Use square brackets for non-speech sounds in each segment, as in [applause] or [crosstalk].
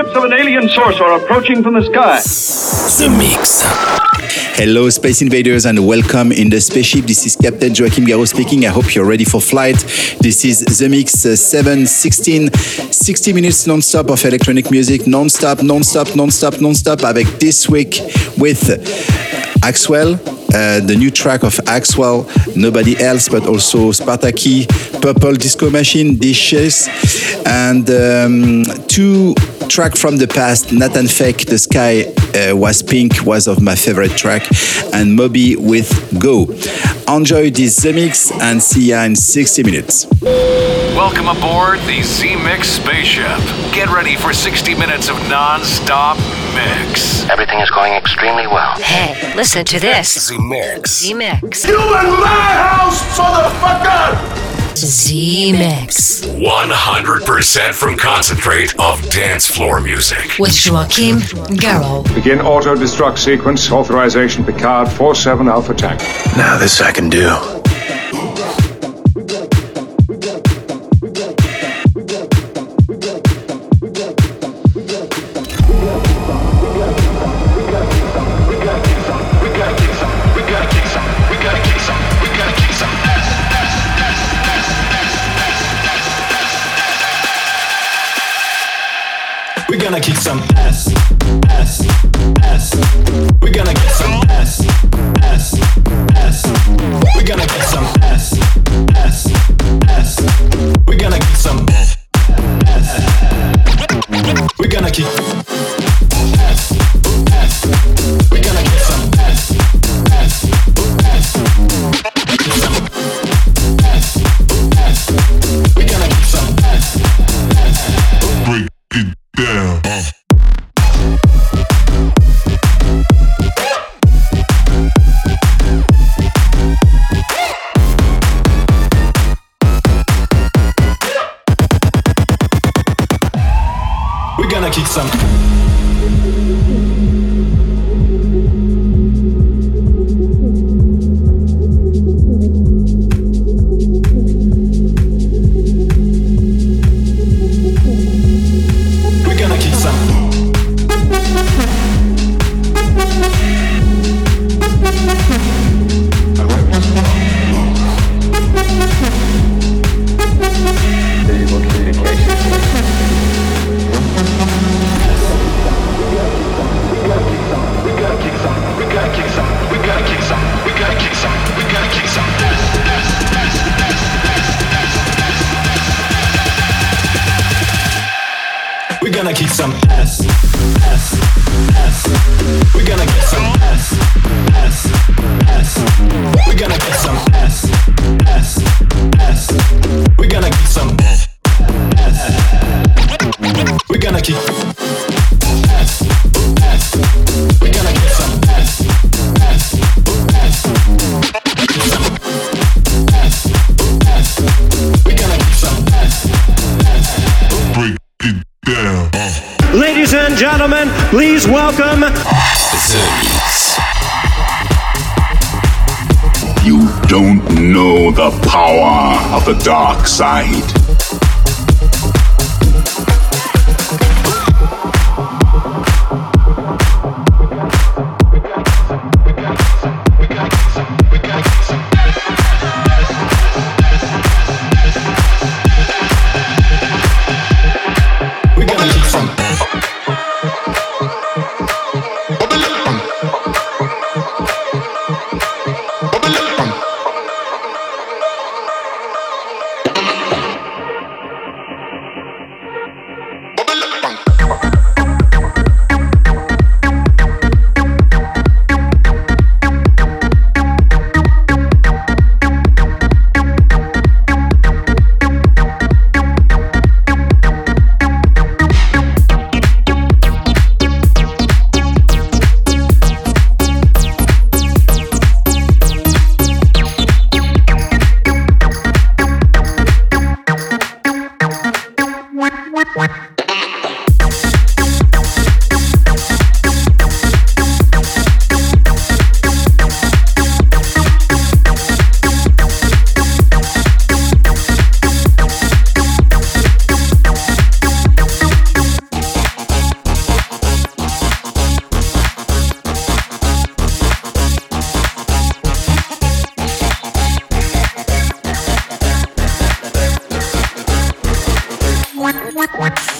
Ships of an alien source are approaching from the sky. The Mix. Hello, Space Invaders, and welcome in the spaceship. This is Captain Joachim Garraud speaking. I hope you're ready for flight. This is The Mix uh, 716, 60 minutes non-stop of electronic music, non-stop, non-stop, non-stop, non-stop, avec this week with Axwell, uh, the new track of Axwell, Nobody Else, but also Spartaque, Purple Disco Machine, Dishes, and um, two track from the past, Nathan Fake, The Sky uh, Was Pink, was of my favorite track, and Moby with Go. Enjoy this The Mix and see ya in 60 minutes. Welcome aboard the Z Mix spaceship. Get ready for 60 minutes of non stop mix. Everything is going extremely well. Hey, listen to this. [laughs] The Mix. The Mix. You in my house, motherfucker! Z Mix. 100% from concentrate of dance floor music. With Joachim Garraud. Begin auto destruct sequence. Authorization Picard 47 Alpha Tank. Now this I can do. Gonna kick some ass, ass, ass. We're gonna get some ass, ass, ass. We're gonna get some ass, ass, ass. We're gonna get some ass. We're gonna kick welcome You don't know the power of the dark side. what, what.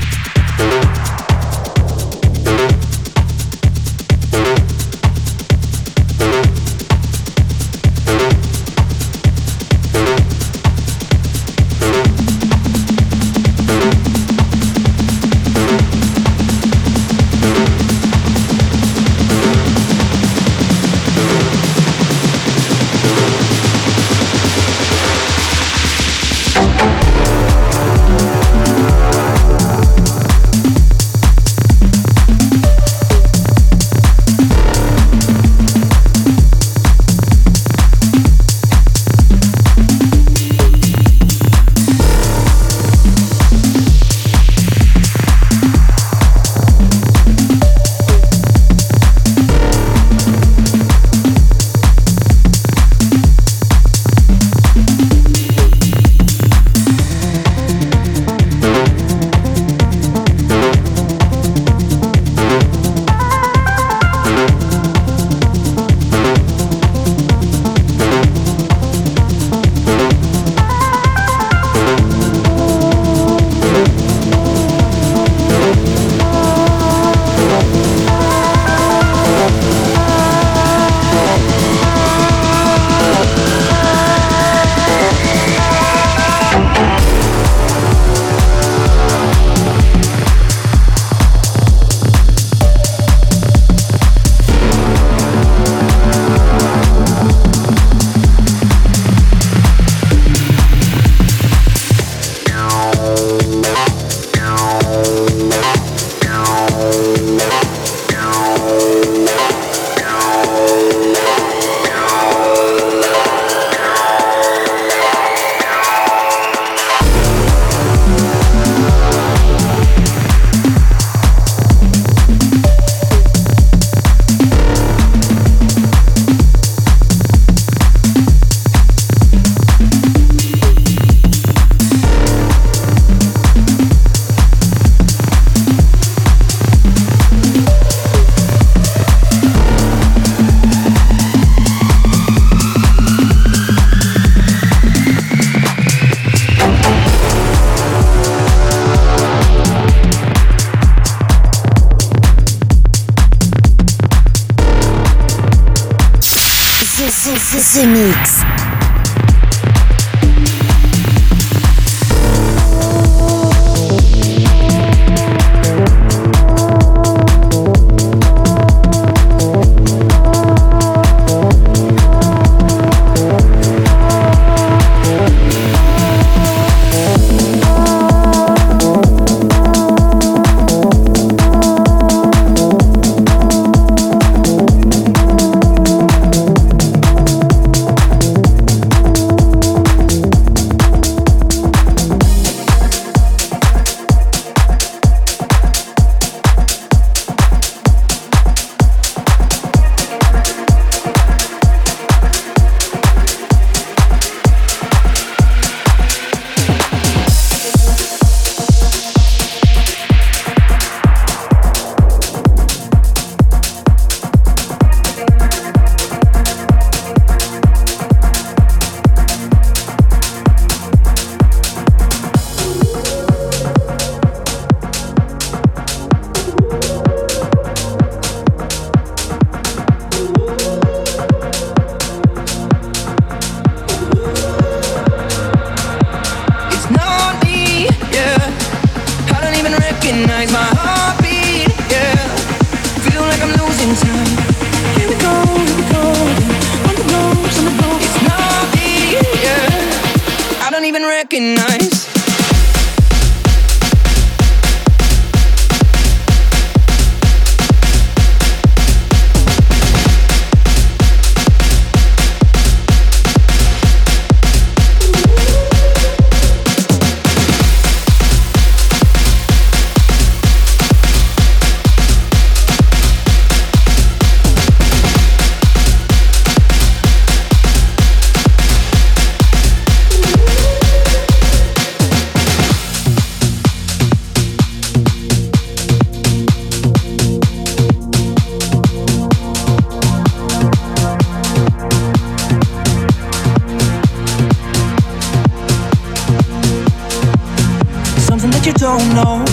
Don't know.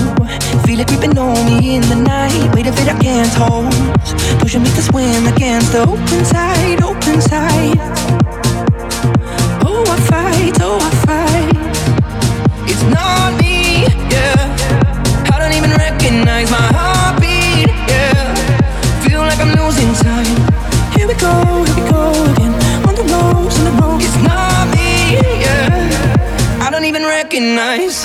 Feel it creeping on me in the night. Weight of it I can't hold. Pushing me to swim against the open tide, open tide. Oh, I fight, oh, I fight. It's not me, yeah. I don't even recognize my heartbeat, yeah. Feel like I'm losing time. Here we go, here we go again. On the ropes, on the ropes. It's not me, yeah. I don't even recognize.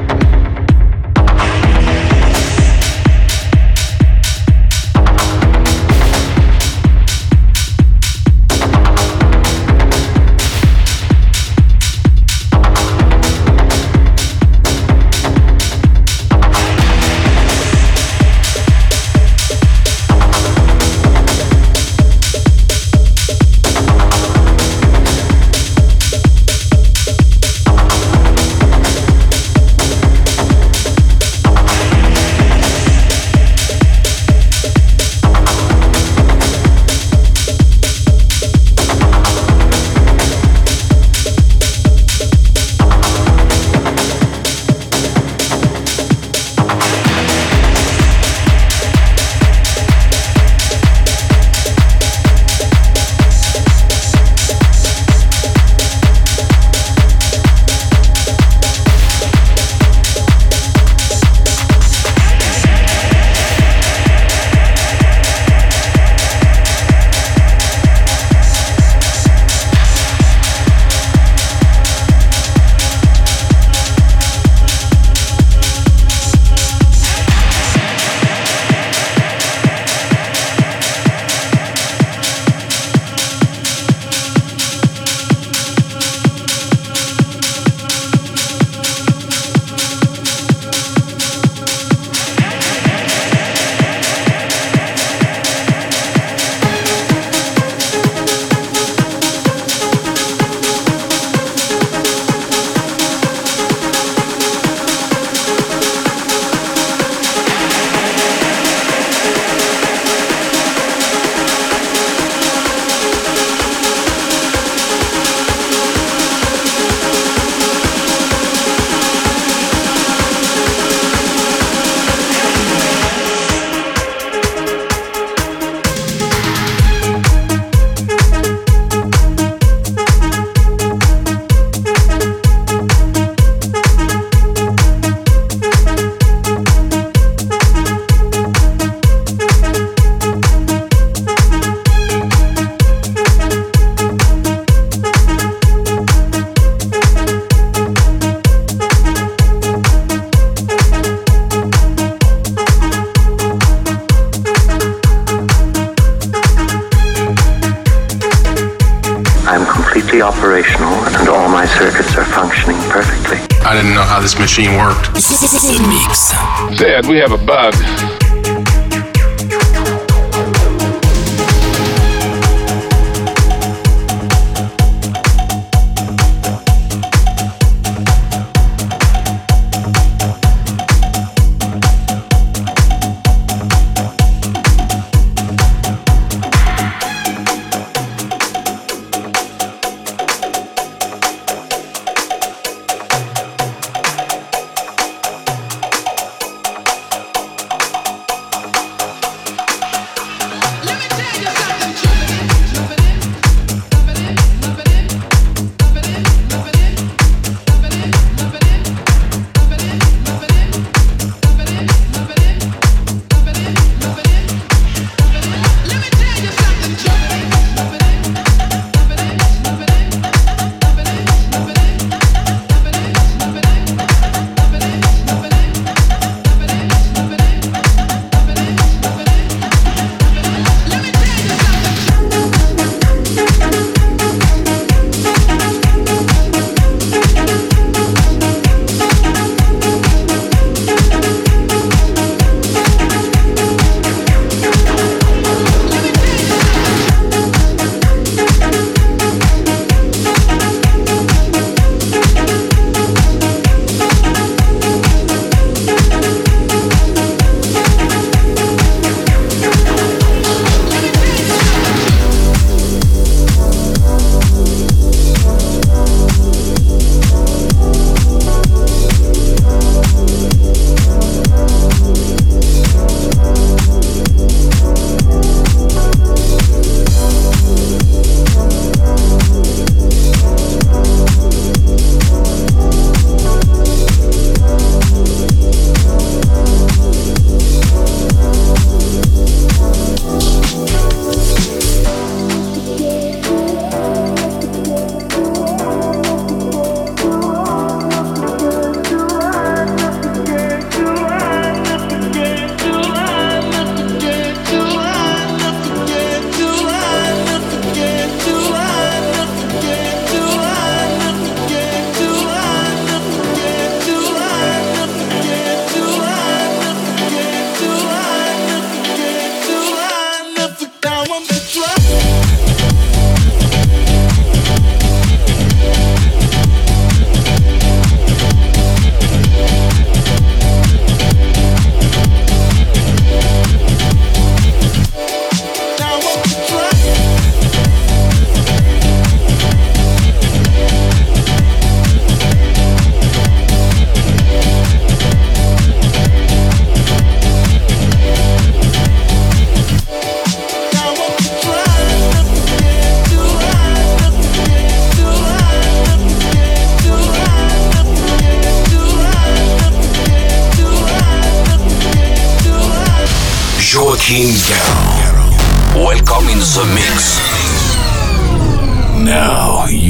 Dad, we have a bug.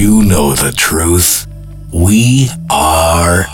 you know the truth. We are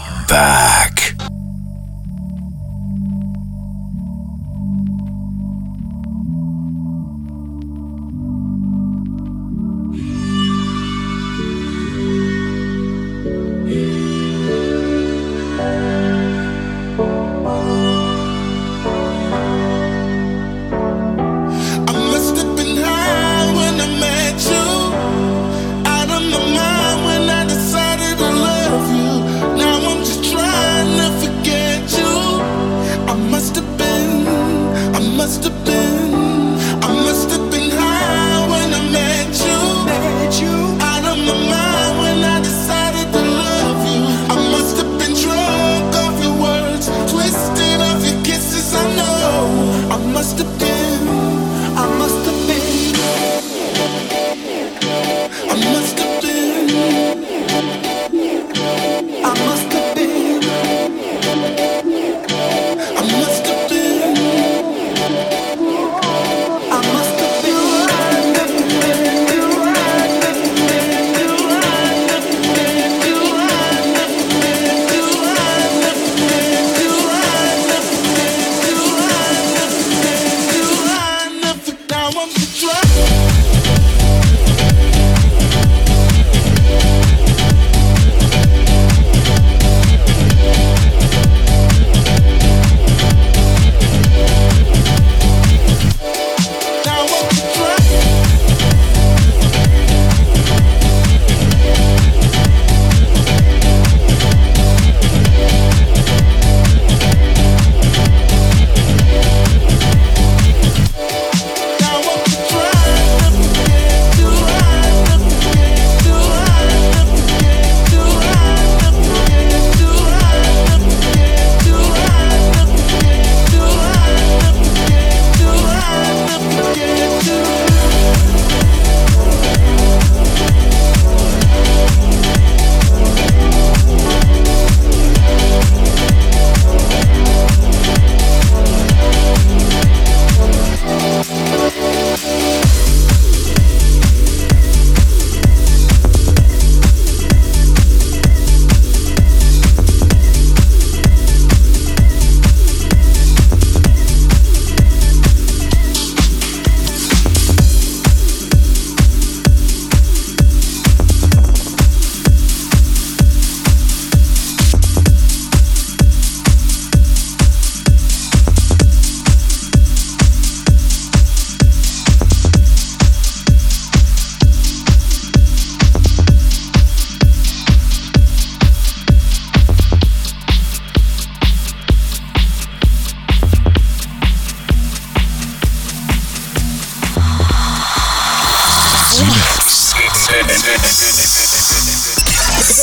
The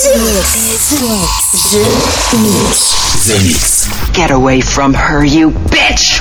Mix. The Mix. Get away from her, you bitch!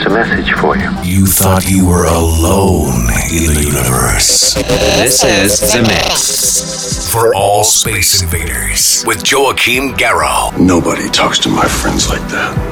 There is a message for you. You thought you were alone in the universe. This is The Mix. For all space invaders with Joachim Garraud. Nobody talks to my friends like that.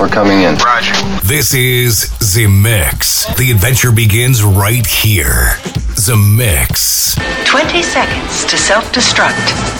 We're coming in. Roger. This is The Mix. The adventure begins right here. The Mix. 20 seconds to self destruct.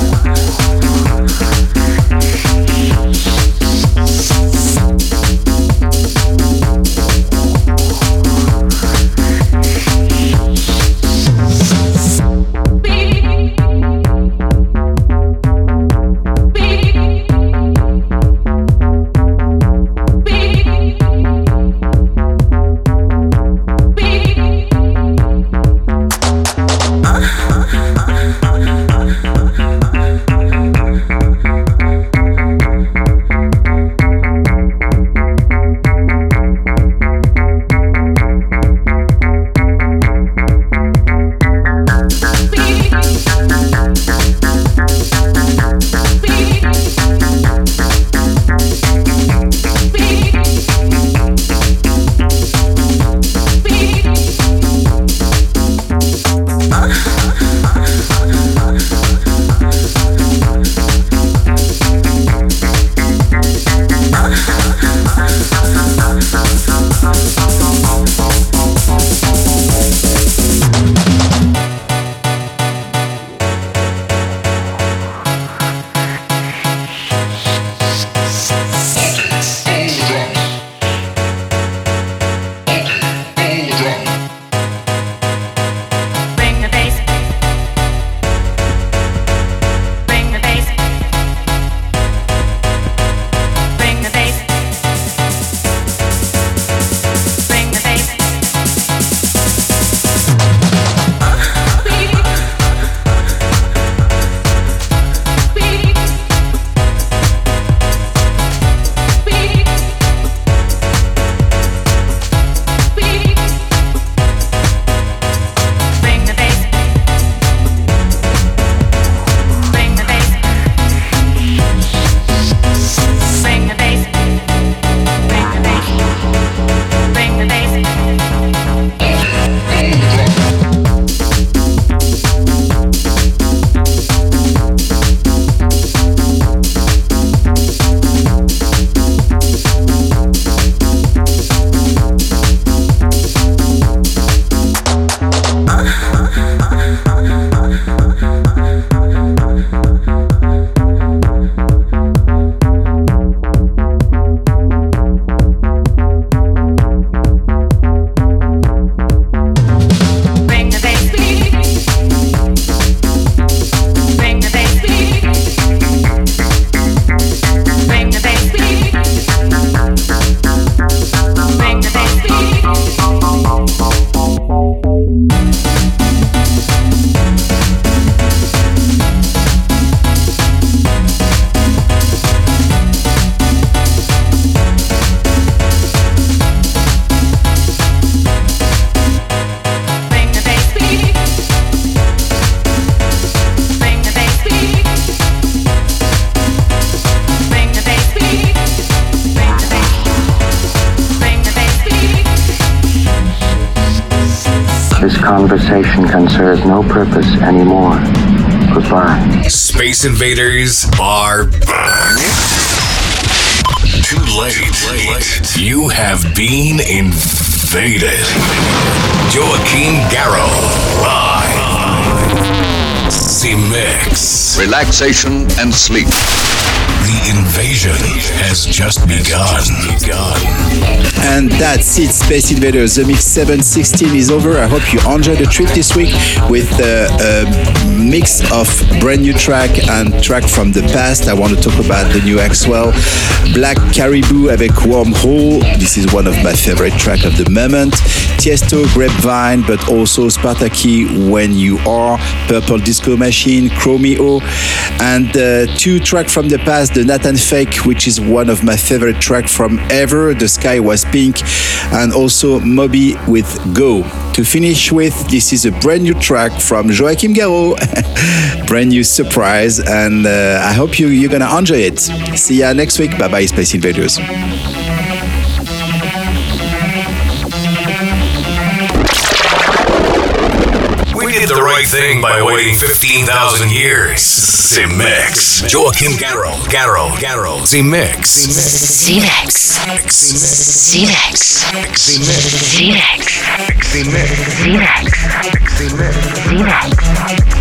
Serve no purpose anymore. Goodbye. Space Invaders are back. Too late. You have been invaded. Joachim Garraud. Live. Z-Mix. Relaxation and sleep. The invasion has just begun. And that's it, Space Invaders. The Mix 716 is over. I hope you enjoyed the trip this week with a, a mix of brand new track and track from the past. I want to talk about the new Axwell, Black Caribou avec Wormhole. This is one of my favorite track of the moment. Tiesto, Grapevine, but also Spartaque, When You Are, Purple Disco Machine, Chromeo, and uh, two track from the past, the Nathan Fake, which is one of my favorite tracks from ever. The Sky Was Pink, and also Moby with Go. To finish with, this is a brand new track from Joachim Garraud, [laughs] brand new surprise, and uh, I hope you, you're gonna enjoy it. See ya next week. Bye bye, Space Invaders. The right thing by waiting 15,000 years. Z-Mix. Joachim Garraud. Garraud. Garraud. Z-Mix. Z-Mix. Z-Mix. Z-Mix.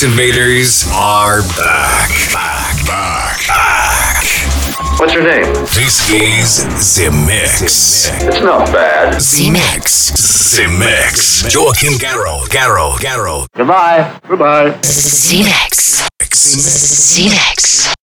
Space Invaders are back. Back. Back. Back. What's your name? This is Z-Mix. It's not bad. Z-Mix. Z-Mix. Joachim Garraud. Garraud. Garraud. Goodbye. Goodbye. Z-Mix. Z-Mix.